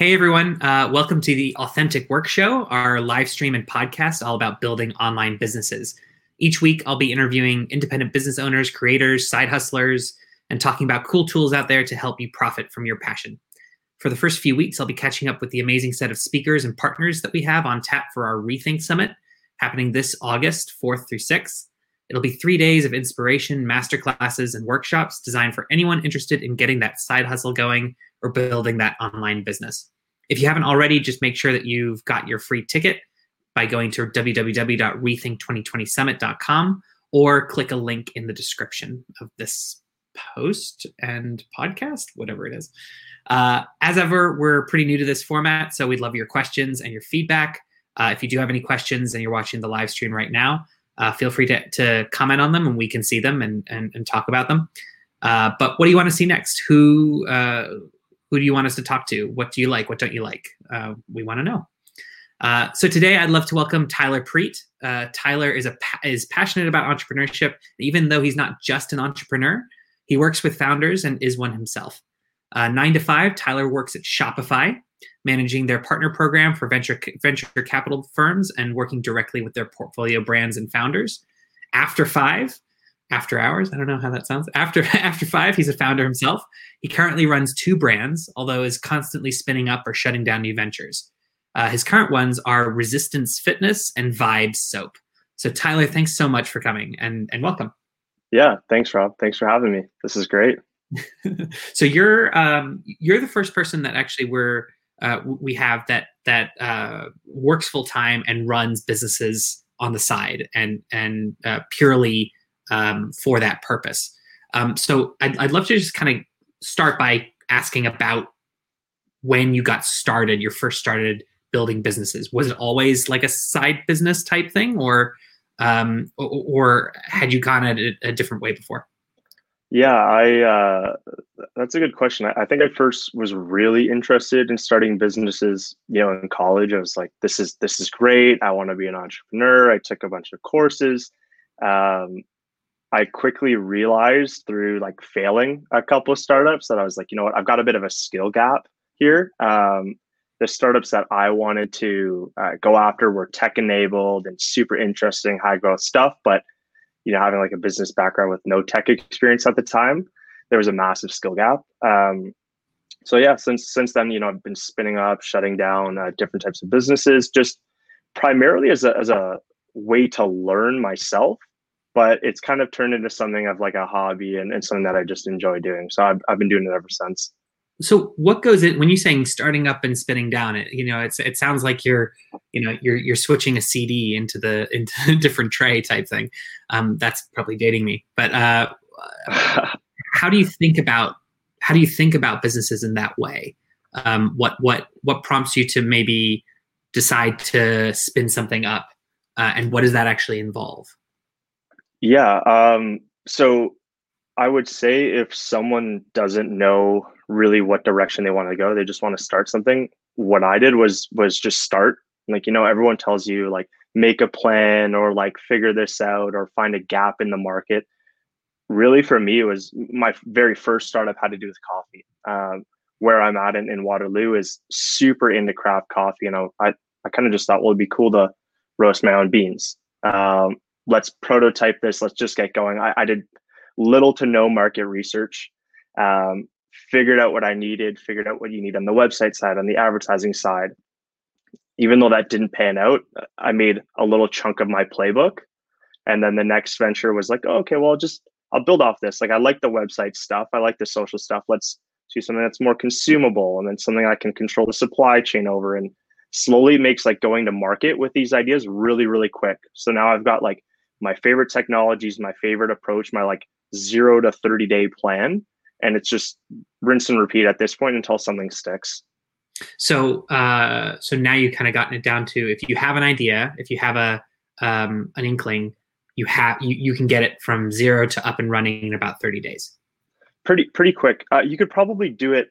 Hey everyone, uh, welcome to the Authentic Work Show, our live stream and podcast all about building online businesses. Each week, I'll be interviewing independent business owners, creators, side hustlers, and talking about cool tools out there to help you profit from your passion. For the first few weeks, I'll be catching up with the amazing set of speakers and partners that we have on tap for our Rethink Summit happening this August 4th through 6th. It'll be three days of inspiration, masterclasses, and workshops designed for anyone interested in getting that side hustle going or building that online business. If you haven't already, just make sure that you've got your free ticket by going to www.rethink2020summit.com or click a link in the description of this post and podcast, whatever it is. Uh, as ever, we're pretty new to this format, so we'd love your questions and your feedback. Uh, if you do have any questions and you're watching the live stream right now, uh, feel free to, to comment on them and we can see them and, and, and talk about them. Uh, but what do you want to see next? Who uh, who do you want us to talk to? What do you like? What don't you like? Uh, we want to know. Uh, so today, I'd love to welcome Tyler Preet. Uh, Tyler is a is passionate about entrepreneurship, even though he's not just an entrepreneur. He works with founders and is one himself. nine to five, Tyler works at Shopify, managing their partner program for venture venture capital firms and working directly with their portfolio brands and founders. After five, after hours, I don't know how that sounds. After after five, he's a founder himself. He currently runs two brands, although is constantly spinning up or shutting down new ventures. Uh, his current ones are Resistance Fitness and Vibe Soap. So Tyler, thanks so much for coming and and welcome. Yeah, thanks, Rob. Thanks for having me. This is great. so you're um, you're the first person that actually we're uh, we have that that uh, works full time and runs businesses on the side and and uh, purely um, for that purpose. Um, so I'd, I'd love to just kind of start by asking about when you got started, your first started building businesses. Was it always like a side business type thing, or um, or, or had you gone at it a different way before? Yeah, I uh, that's a good question. I, I, think I first was really interested in starting businesses. You know, in college, I was like, "This is this is great. I want to be an entrepreneur." I took a bunch of courses. Um, I quickly realized through like failing a couple of startups that I was like, you know what, I've got a bit of a skill gap here. Um, the startups that I wanted to uh, go after were tech enabled and super interesting, high growth stuff, but you know, having like a business background with no tech experience at the time, there was a massive skill gap. Um, so yeah, since since then, you know, I've been spinning up, shutting down uh, different types of businesses, just primarily as a as a way to learn myself. But it's kind of turned into something of like a hobby and, and something that I just enjoy doing. So I've I've been doing it ever since. So what goes in when you're saying starting up and spinning down? It you know it's it sounds like you're you know you're you're switching a CD into the into a different tray type thing. Um, that's probably dating me, but uh, how do you think about how do you think about businesses in that way? Um, what what what prompts you to maybe decide to spin something up, uh, and what does that actually involve? Yeah. Um, so I would say if someone doesn't know really what direction they want to go, they just want to start something. What I did was was just start. Like you know, everyone tells you like make a plan or like figure this out or find a gap in the market. Really, for me, it was my very first startup had to do with coffee. Um, where I'm at in, in Waterloo is super into craft coffee, and I I, I kind of just thought, well, it'd be cool to roast my own beans. Um, let's prototype this. Let's just get going. I, I did little to no market research. Um, figured out what I needed, figured out what you need on the website side, on the advertising side. Even though that didn't pan out, I made a little chunk of my playbook. And then the next venture was like, oh, okay, well, just I'll build off this. Like I like the website stuff, I like the social stuff. Let's do something that's more consumable and then something I can control the supply chain over and slowly makes like going to market with these ideas really, really quick. So now I've got like my favorite technologies, my favorite approach, my like zero to 30 day plan and it's just rinse and repeat at this point until something sticks. So uh, so now you've kind of gotten it down to if you have an idea if you have a um, an inkling you have you, you can get it from zero to up and running in about 30 days. Pretty pretty quick. Uh, you could probably do it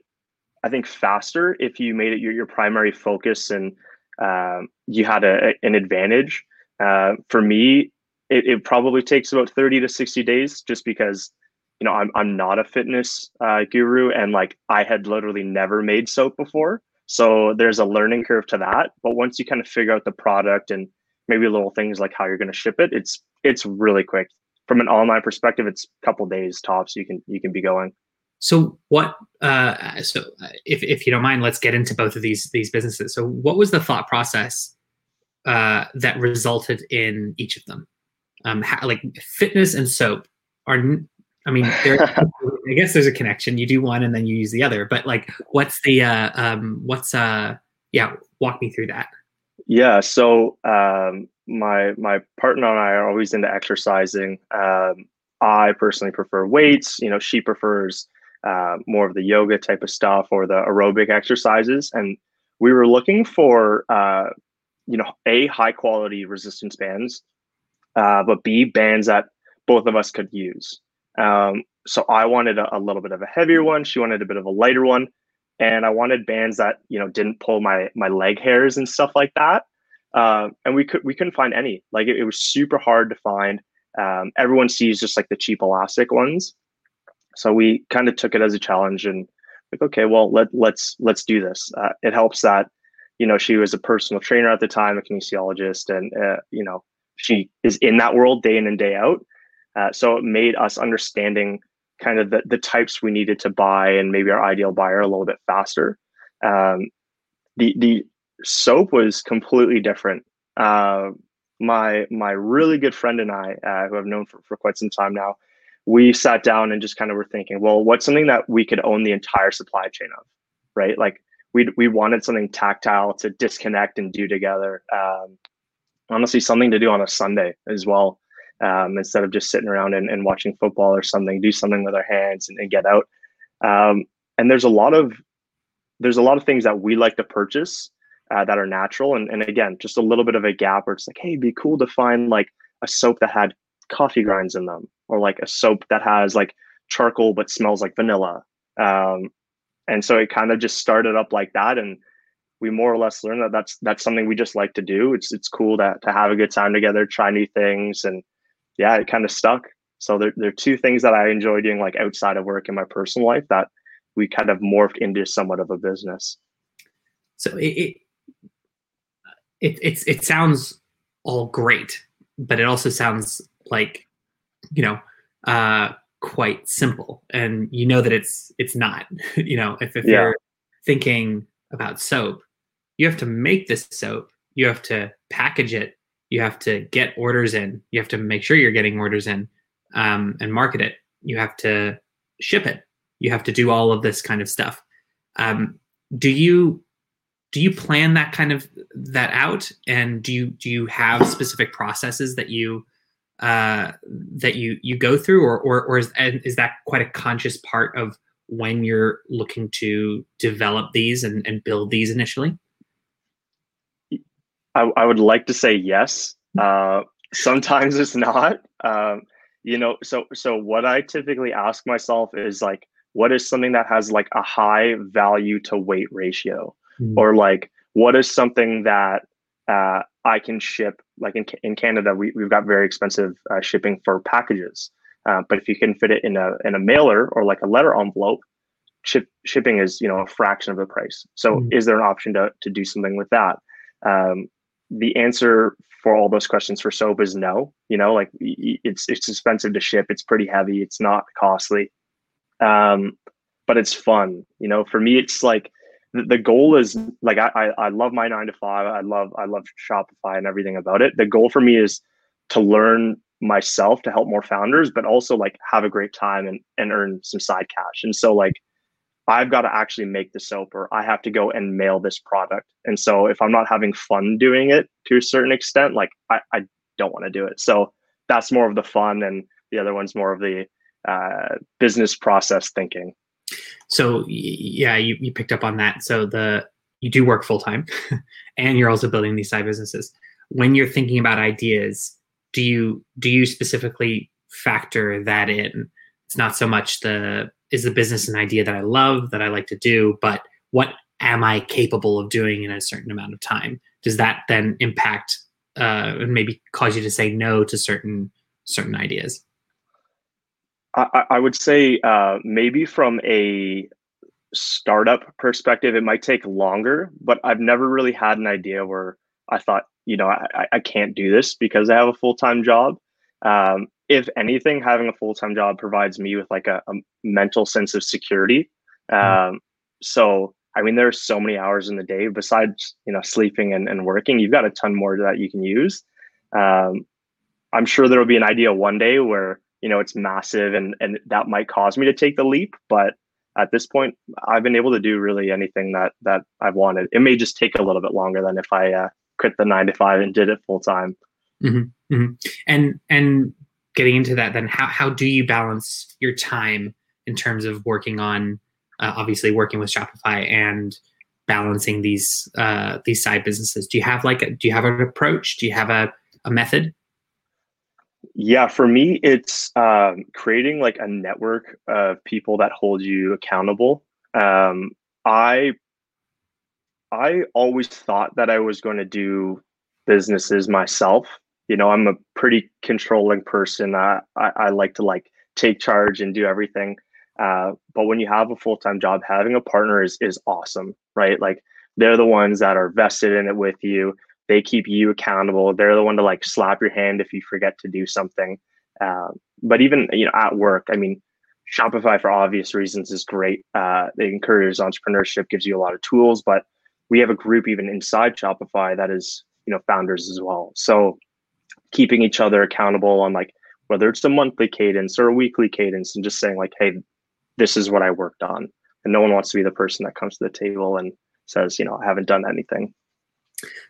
i think faster if you made it your, your primary focus and um, you had a, an advantage. Uh, for me it, it probably takes about 30 to 60 days just because you know, I'm I'm not a fitness uh, guru, and like I had literally never made soap before, So there's a learning curve to that. But once you kind of figure out the product and maybe little things like how you're going to ship it, it's it's really quick. From an online perspective, it's a couple days tops. You can you can be going. So what? Uh, so if if you don't mind, let's get into both of these these businesses. So what was the thought process uh, that resulted in each of them? Um, how, like fitness and soap are. I mean, there, I guess there's a connection. You do one and then you use the other. But like, what's the uh, um, what's uh, yeah? Walk me through that. Yeah. So um, my my partner and I are always into exercising. Um, I personally prefer weights. You know, she prefers uh, more of the yoga type of stuff or the aerobic exercises. And we were looking for, uh, you know, a high quality resistance bands, uh, but b bands that both of us could use. Um, so I wanted a, a, little bit of a heavier one. She wanted a bit of a lighter one, and I wanted bands that you know didn't pull my my leg hairs and stuff like that. Uh, and we could we couldn't find any. Like it, it was super hard to find. Um, everyone sees just like the cheap elastic ones, so we kind of took it as a challenge and like, okay, well, let let's let's do this. Uh, it helps that you know she was a personal trainer at the time, a kinesiologist, and uh, you know she is in that world day in and day out. Uh, so it made us understanding kind of the, the types we needed to buy and maybe our ideal buyer a little bit faster. Um, the the soap was completely different. Uh, my my really good friend and I, uh, who I've known for, for quite some time now, we sat down and just kind of were thinking, well, what's something that we could own the entire supply chain of, right? Like we we wanted something tactile to disconnect and do together. Um, honestly, something to do on a Sunday as well, um, instead of just sitting around and, and, watching football or something. Do something with our hands and, and get out. Um, and there's a lot of there's a lot of things that we like to purchase uh, that are natural. And, and again, just a little bit of a gap where it's like, hey, be cool to find like a soap that had coffee grinds in them or like a soap that has like charcoal but smells like vanilla um, and so it kind of just started up like that and we more or less learned that that's that's something we just like to do it's it's cool to, to have a good time together try new things and yeah it kind of stuck so there, there are two things that i enjoy doing like outside of work in my personal life that we kind of morphed into somewhat of a business so it it, it, it, it sounds all great but it also sounds like you know uh quite simple and you know that it's it's not you know if, if yeah. you're thinking about soap you have to make this soap you have to package it you have to get orders in. You have to make sure you're getting orders in um, and market it. You have to ship it. You have to do all of this kind of stuff. Um, do you do you plan that kind of that out? And do you do you have specific processes that you uh, that you you go through, or or or is is that quite a conscious part of when you're looking to develop these and, and build these initially? I, I would like to say yes. Uh, sometimes it's not. Um, you know, so so what I typically ask myself is like, what is something that has like a high value to weight ratio, mm. or like what is something that uh, I can ship. Like in, in Canada, we, we've got very expensive uh, shipping for packages. Uh, but if you can fit it in a in a mailer or like a letter envelope, ship, shipping is you know a fraction of the price. So mm. is there an option to to do something with that? Um, the answer for all those questions for soap is no. You know, like it's it's expensive to ship. It's pretty heavy. It's not costly, um, but it's fun. You know, for me, it's like the goal is like I, I love my nine to five. I love I love Shopify and everything about it. The goal for me is to learn myself to help more founders, but also like have a great time and, and earn some side cash. And so like I've got to actually make the soap or I have to go and mail this product. And so if I'm not having fun doing it to a certain extent, like I, I don't want to do it. So that's more of the fun and the other one's more of the uh, business process thinking so yeah, you, you picked up on that. So the you do work full time, and you're also building these side businesses. When you're thinking about ideas, do you do you specifically factor that in? It's not so much the is the business an idea that I love that I like to do, but what am I capable of doing in a certain amount of time? Does that then impact uh, and maybe cause you to say no to certain certain ideas? I, I would say uh, maybe from a startup perspective, it might take longer, but I've never really had an idea where I thought, you know, I, I can't do this because I have a full time job. Um, if anything, having a full time job provides me with like a, a mental sense of security. Mm-hmm. Um, so, I mean, there are so many hours in the day besides, you know, sleeping and, and working. You've got a ton more that you can use. Um, I'm sure there will be an idea one day where you know it's massive and and that might cause me to take the leap but at this point i've been able to do really anything that that i've wanted it may just take a little bit longer than if i uh, quit the nine to five and did it full time mm-hmm, mm-hmm. and and getting into that then how, how do you balance your time in terms of working on uh, obviously working with shopify and balancing these uh, these side businesses do you have like a, do you have an approach do you have a, a method yeah, for me, it's um, creating like a network of people that hold you accountable. Um, I I always thought that I was going to do businesses myself. You know, I'm a pretty controlling person. I, I, like to like take charge and do everything. Uh, but when you have a full time job, having a partner is is awesome, right? Like they're the ones that are vested in it with you they keep you accountable they're the one to like slap your hand if you forget to do something uh, but even you know at work i mean shopify for obvious reasons is great uh, it encourages entrepreneurship gives you a lot of tools but we have a group even inside shopify that is you know founders as well so keeping each other accountable on like whether it's a monthly cadence or a weekly cadence and just saying like hey this is what i worked on and no one wants to be the person that comes to the table and says you know i haven't done anything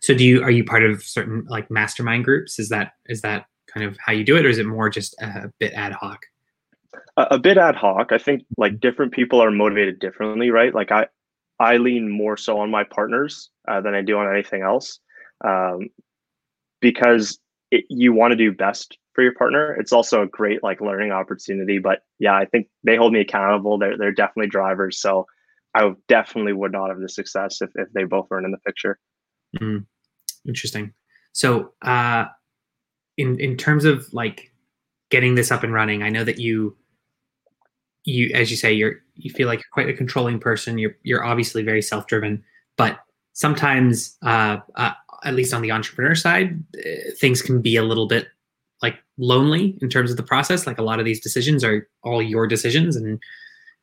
so do you are you part of certain like mastermind groups? Is that is that kind of how you do it, or is it more just a bit ad hoc? A, a bit ad hoc. I think like different people are motivated differently, right? Like I I lean more so on my partners uh, than I do on anything else, um, because it, you want to do best for your partner. It's also a great like learning opportunity. But yeah, I think they hold me accountable. They're they're definitely drivers. So I definitely would not have the success if if they both weren't in the picture. Mm, interesting. So, uh, in in terms of like getting this up and running, I know that you you as you say you're you feel like you're quite a controlling person. You're you're obviously very self driven, but sometimes, uh, uh, at least on the entrepreneur side, uh, things can be a little bit like lonely in terms of the process. Like a lot of these decisions are all your decisions, and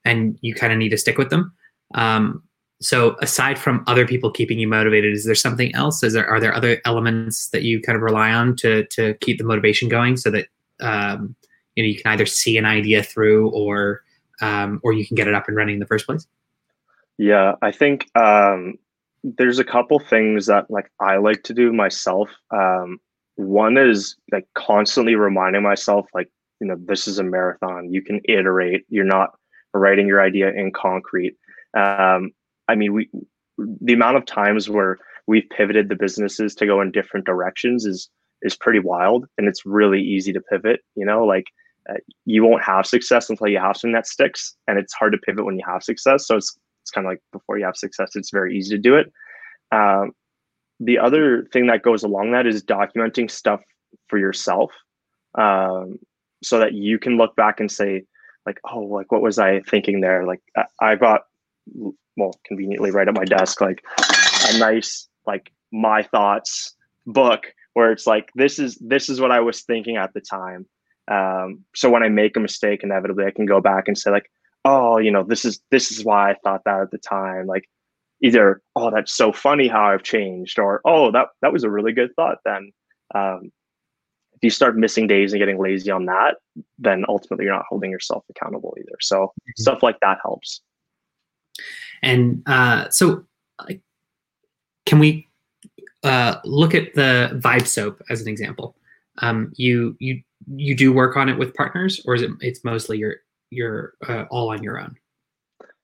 and you kind of need to stick with them. Um, so aside from other people keeping you motivated is there something else is there are there other elements that you kind of rely on to to keep the motivation going so that um, you know you can either see an idea through or um, or you can get it up and running in the first place yeah i think um, there's a couple things that like i like to do myself um, one is like constantly reminding myself like you know this is a marathon you can iterate you're not writing your idea in concrete um, I mean, we the amount of times where we've pivoted the businesses to go in different directions is is pretty wild, and it's really easy to pivot. You know, like uh, you won't have success until you have something that sticks, and it's hard to pivot when you have success. So it's it's kind of like before you have success, it's very easy to do it. Um, the other thing that goes along that is documenting stuff for yourself, um, so that you can look back and say, like, oh, like what was I thinking there? Like I, I got well conveniently right at my desk like a nice like my thoughts book where it's like this is this is what i was thinking at the time um, so when i make a mistake inevitably i can go back and say like oh you know this is this is why i thought that at the time like either oh that's so funny how i've changed or oh that that was a really good thought then um, if you start missing days and getting lazy on that then ultimately you're not holding yourself accountable either so mm-hmm. stuff like that helps and uh, so, can we uh, look at the Vibe Soap as an example? Um, you you you do work on it with partners, or is it it's mostly you're you're uh, all on your own?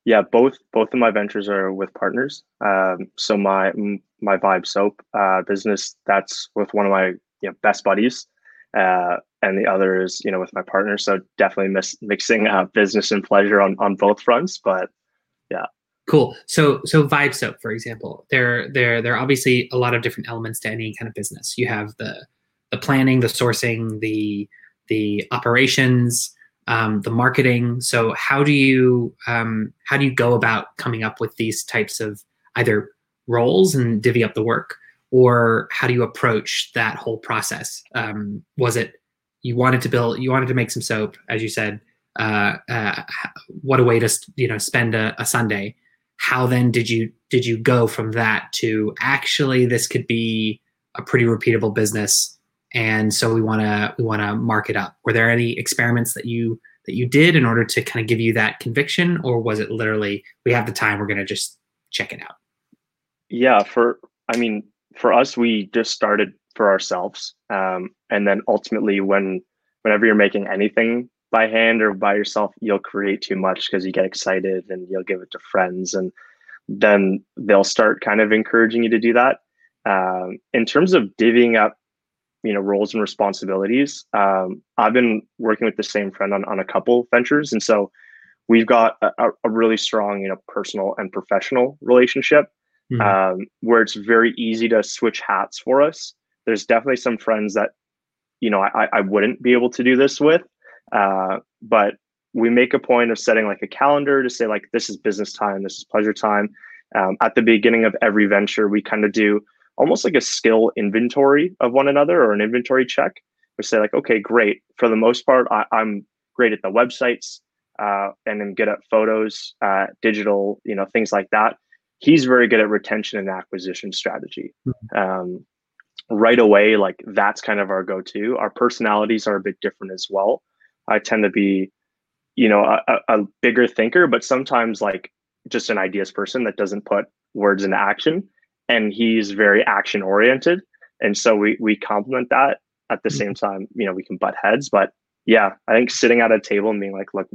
Yeah, both both of my ventures are with partners. Um, so my my Vibe Soap uh, business that's with one of my you know, best buddies, uh, and the other is you know with my partner. So definitely miss, mixing uh, business and pleasure on on both fronts. But yeah, Cool. So so Vibe Soap, for example, there there there are obviously a lot of different elements to any kind of business. You have the the planning, the sourcing, the the operations, um, the marketing. So how do you um, how do you go about coming up with these types of either roles and divvy up the work, or how do you approach that whole process? Um, was it you wanted to build, you wanted to make some soap, as you said? Uh, uh, what a way to you know spend a, a Sunday. How then did you did you go from that to actually this could be a pretty repeatable business? And so we want to we want to mark it up. Were there any experiments that you that you did in order to kind of give you that conviction or was it literally we have the time we're going to just check it out? Yeah for i mean for us we just started for ourselves um, and then ultimately when whenever you're making anything by hand or by yourself you'll create too much because you get excited and you'll give it to friends and then they'll start kind of encouraging you to do that. Um, in terms of divvying up you know roles and responsibilities. Um, i've been working with the same friend on, on a couple ventures and so we've got a, a really strong you know personal and professional relationship mm-hmm. um, where it's very easy to switch hats for us. There's definitely some friends that you know i, I wouldn't be able to do this with uh, but we make a point of setting like a calendar to say like this is business time this is pleasure time. Um, at the beginning of every venture we kind of do almost like a skill inventory of one another or an inventory check. We say like, okay, great. For the most part, I, am great at the websites uh, and then good at photos, uh, digital, you know, things like that. He's very good at retention and acquisition strategy. Mm-hmm. Um, right away, like that's kind of our go-to. Our personalities are a bit different as well. I tend to be, you know, a, a bigger thinker, but sometimes like just an ideas person that doesn't put words into action and he's very action oriented and so we we complement that at the mm-hmm. same time you know we can butt heads but yeah i think sitting at a table and being like look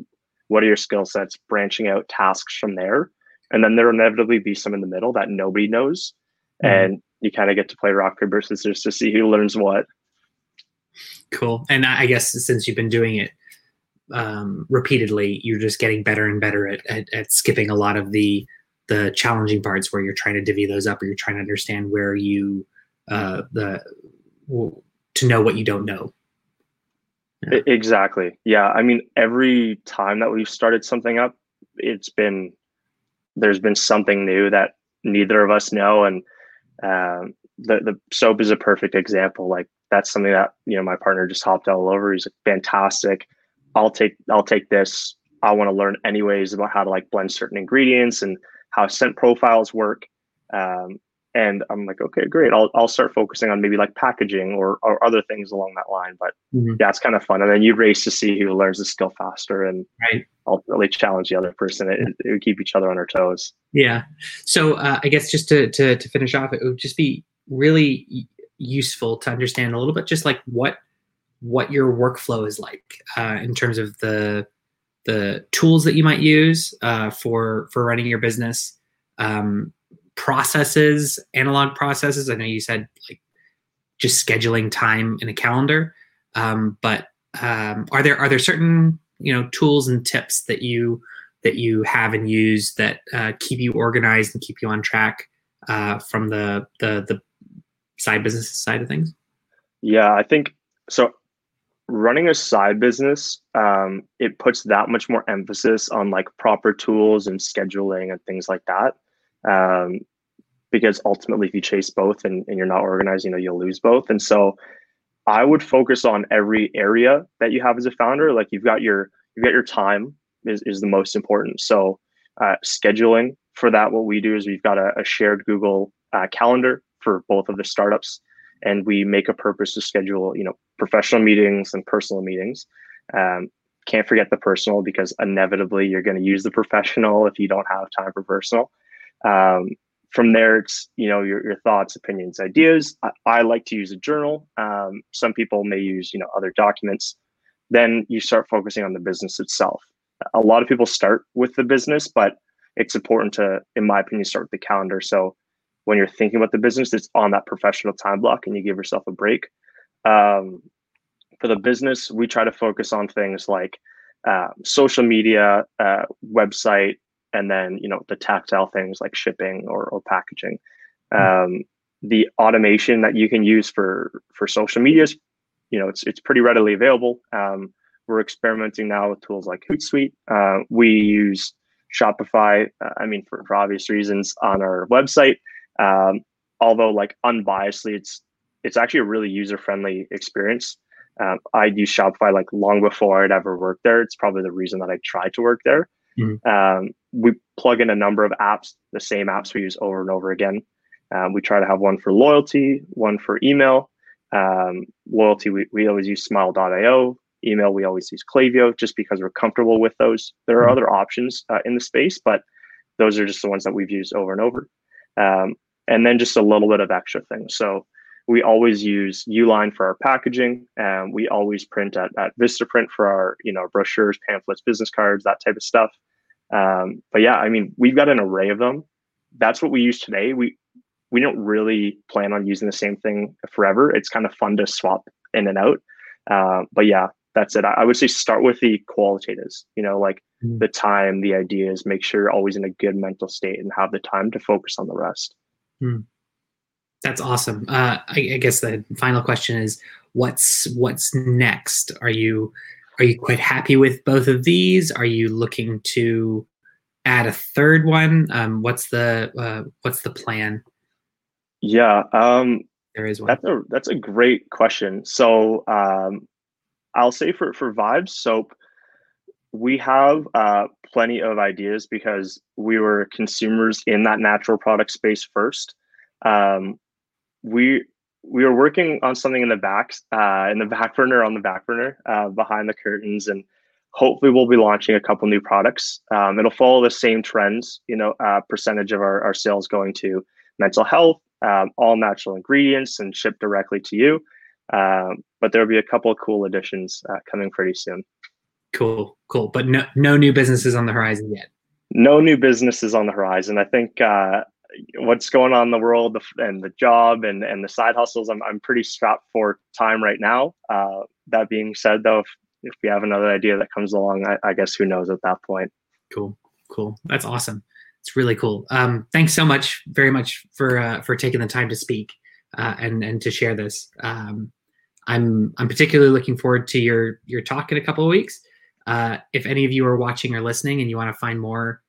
what are your skill sets branching out tasks from there and then there'll inevitably be some in the middle that nobody knows mm-hmm. and you kind of get to play rock paper scissors to see who learns what cool and i guess since you've been doing it um, repeatedly you're just getting better and better at, at, at skipping a lot of the the challenging parts where you're trying to divvy those up or you're trying to understand where you uh, the to know what you don't know. Yeah. Exactly. Yeah. I mean, every time that we've started something up, it's been there's been something new that neither of us know, and um, the the soap is a perfect example. Like that's something that you know my partner just hopped all over. He's like, fantastic. I'll take I'll take this. I want to learn anyways about how to like blend certain ingredients and how scent profiles work. Um, and I'm like, okay, great. I'll, I'll start focusing on maybe like packaging or, or other things along that line. But mm-hmm. yeah, it's kind of fun. And then you race to see who learns the skill faster and right. ultimately challenge the other person. It, it would keep each other on our toes. Yeah. So uh, I guess just to, to, to finish off, it would just be really useful to understand a little bit just like what what your workflow is like uh, in terms of the the tools that you might use uh, for for running your business, um, processes, analog processes. I know you said like just scheduling time in a calendar, um, but um, are there are there certain you know tools and tips that you that you have and use that uh, keep you organized and keep you on track uh, from the the the side business side of things? Yeah, I think so running a side business um, it puts that much more emphasis on like proper tools and scheduling and things like that. Um, because ultimately if you chase both and, and you're not organized you know you'll lose both. And so i would focus on every area that you have as a founder. Like you've got your you've got your time is, is the most important. So uh, scheduling for that what we do is we've got a, a shared google uh, calendar for both of the startups and we make a purpose to schedule you know professional meetings and personal meetings. Um, can't forget the personal because inevitably you're going to use the professional if you don't have time for personal. Um, from there it's you know your, your thoughts opinions ideas. I, I like to use a journal. Um, some people may use you know other documents. Then you start focusing on the business itself. A lot of people start with the business but it's important to in my opinion start with the calendar. So when you're thinking about the business it's on that professional time block and you give yourself a break um, for the business we try to focus on things like uh, social media uh, website and then you know the tactile things like shipping or, or packaging mm-hmm. um, the automation that you can use for for social media is you know it's, it's pretty readily available um, we're experimenting now with tools like Hootsuite. Uh, we use Shopify, uh, I mean, for, for obvious reasons on our website. Um, although like unbiasedly, it's, it's actually a really user-friendly experience. Um, I'd use Shopify like long before I'd ever worked there. It's probably the reason that I tried to work there. Mm-hmm. Um, we plug in a number of apps, the same apps we use over and over again. Um, we try to have one for loyalty, one for email. Um, loyalty, we, we always use smile.io. Email, we always use Klaviyo just because we're comfortable with those. There are mm-hmm. other options uh, in the space, but those are just the ones that we've used over and over. And then just a little bit of extra things. So we always use Uline for our packaging. and we always print at, at Vistaprint for our, you know, brochures, pamphlets, business cards, that type of stuff. Um, but yeah, I mean, we've got an array of them. That's what we use today. We we don't really plan on using the same thing forever. It's kind of fun to swap in and out. Uh, but yeah, that's it. I, I, would say start with the qualitatives. You know, like mm. the time, the ideas. Make sure you're always in a good mental state and have the time to focus on the rest. Mm. That's awesome. Uh, I, I guess the final question is, what's what's next? Are you are you quite happy with both of these? Are you looking to add a third one? Um, what's the uh, what's the plan? Yeah, um, there is one. That's a that's a great question. So um, I'll say for for Vibes Soap, we have uh, plenty of ideas because we were consumers in that natural product space first. Um, we we were working on something in the back uh, in the back burner on the back burner uh, behind the curtains and hopefully we'll be launching a couple new products. Um, it'll follow the same trends you know uh, percentage of our, our sales going to mental health um, all natural ingredients and shipped directly to you. Um, but there'll be a couple cool additions uh, coming pretty soon cool cool but no no new businesses on the horizon yet no new businesses on the horizon i think uh, what's going on in the world and the job and, and the side hustles, I'm, I'm pretty strapped for time right now. Uh, that being said, though, if, if we have another idea that comes along, I, I guess who knows at that point. Cool, cool. That's awesome. It's really cool. Um, thanks so much, very much for uh, for taking the time to speak uh, and and to share this. Um, I'm I'm particularly looking forward to your your talk in a couple of weeks. Uh, if any of you are watching or listening and you want to find more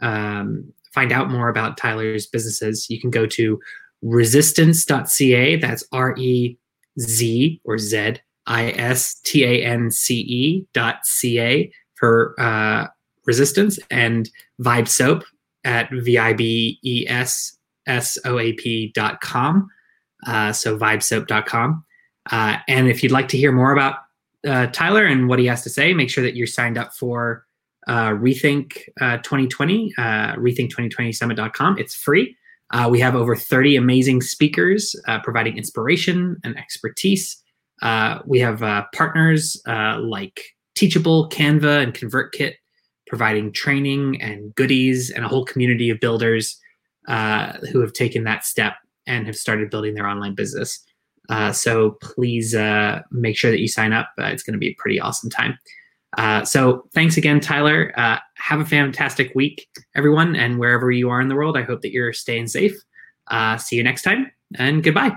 um, find out more about Tyler's businesses, you can go to rezistance.ca. That's R E Z or Z I S T A N C E dot C A for uh, resistance and Vibe Soap at V I B E S S O A P dot com. Uh, so vibesoap.com. Uh, and if you'd like to hear more about uh, Tyler and what he has to say, make sure that you're signed up for uh, Rethink uh, 2020, uh, rethink2020summit.com. It's free. Uh, we have over 30 amazing speakers uh, providing inspiration and expertise. Uh, we have partners like Teachable, Canva, and ConvertKit providing training and goodies, and a whole community of builders who have taken that step and have started building their online business. So please make sure that you sign up. it's going to be a pretty awesome time. Uh, so thanks again, Tyler. Uh, have a fantastic week, everyone, and wherever you are in the world, I hope that you're staying safe. Uh, see you next time, and goodbye.